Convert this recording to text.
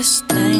this thing